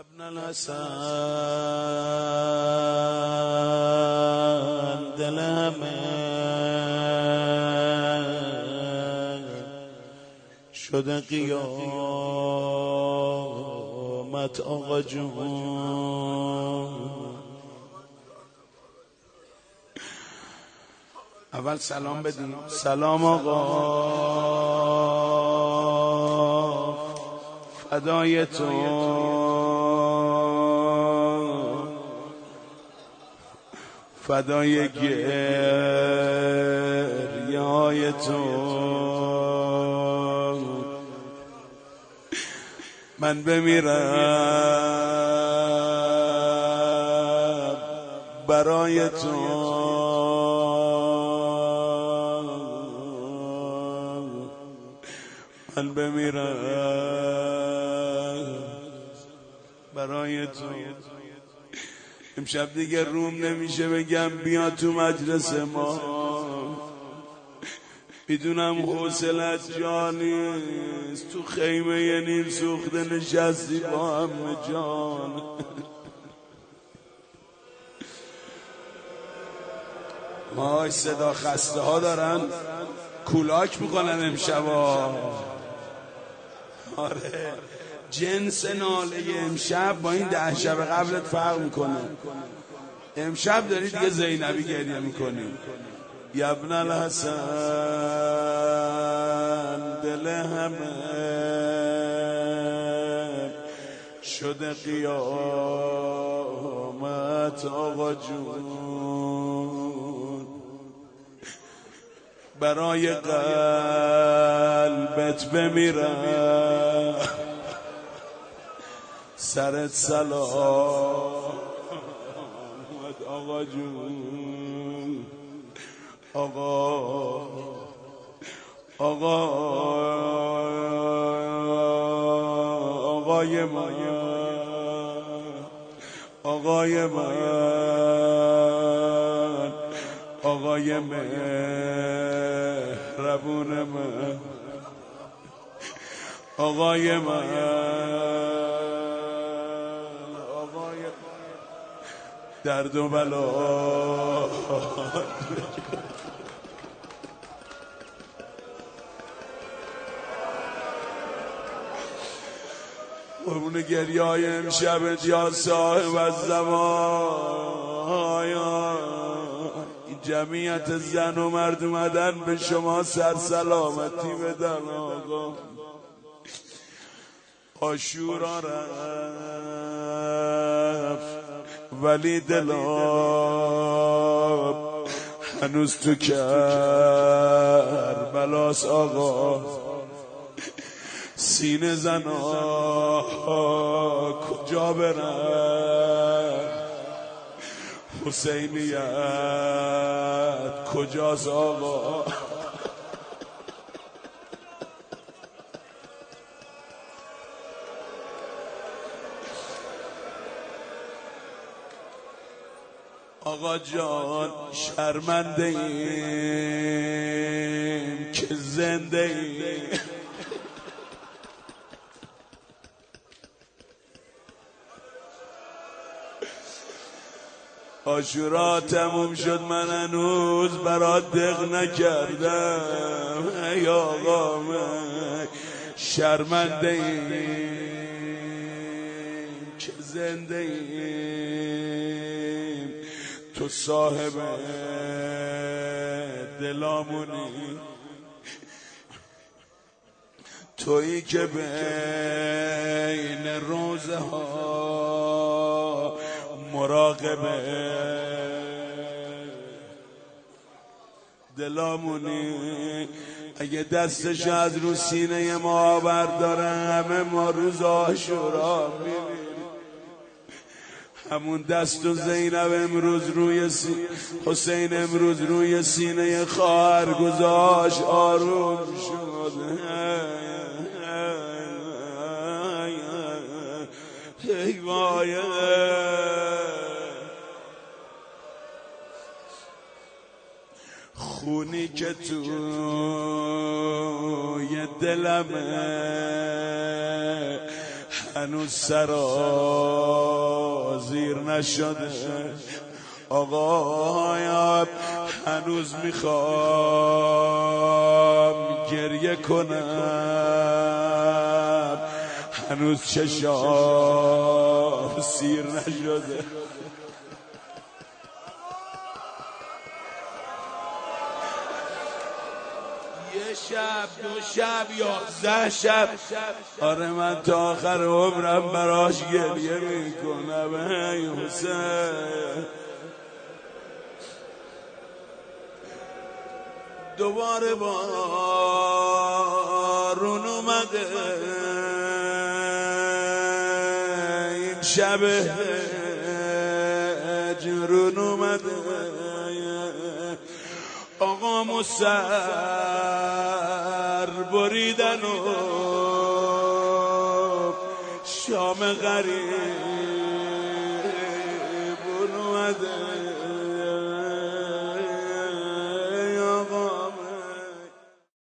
ابن الحسن دل شده قیامت آقا جون. اول سلام بدیم سلام آقا. فدای تو. فدای گریه های تو. من بمیرم برای تو. من بمیرم برای تو. امشب دیگه روم نمیشه بگم بیا تو مجلس ما. می‌دونم حوصلت جانیست تو خیمه نیل سوخته نشستی با هم جان. مای صدا خسته ها دارن. کولاک می‌کنن امشبا. آره. جنس ناله امشب با این ده شب قبلت فرق می‌کنه. امشب داری دیگه زینبی گریه می‌کنی. یبن الحسن دل همه شده قیامت آقا جون. برای قلبت بمیرم. سرت سلام آقا جون. آقا. آقا. آقای من آقای من آقای مهربون من آقای من درد و بلا. قربون گریه های امشب یا صاحب از زمان جمعیت زن و مرد اومدن به شما سر سلامتی بدن آقا. آشورا رفت. ولی دلاب هنوز تو بلاس آقا سینه زنا کجا برن؟ حسینیت کجاست آقا؟ آقا جان شرمنده ایم که زنده ایم آشورا تموم شد من هنوز برات دق نکردم. ای آقا من شرمنده ایم که زنده ایم تو صاحب دلامونی. تویی که بین روزه ها مراقبه دلامونی. اگه دستش از رو سینه ما برداره همه ما روز آشورا می‌بینیم. همون دست و زینب امروز روی سی... حسین امروز روی سینه خواهر گذاشت آروم شد. ای خونی که تو یه دلمه هنوز سرا نشده آقایم هنوز می‌خوام گریه کنم. هنوز چشام سیر نشده. یه شب دو شب یازده شب. آره من تا آخر عمرم براش گریه می‌کنم ای حسین. دوباره بارون اومده. این شب جرون اومده. آقا مسر بریدن و شام غریب.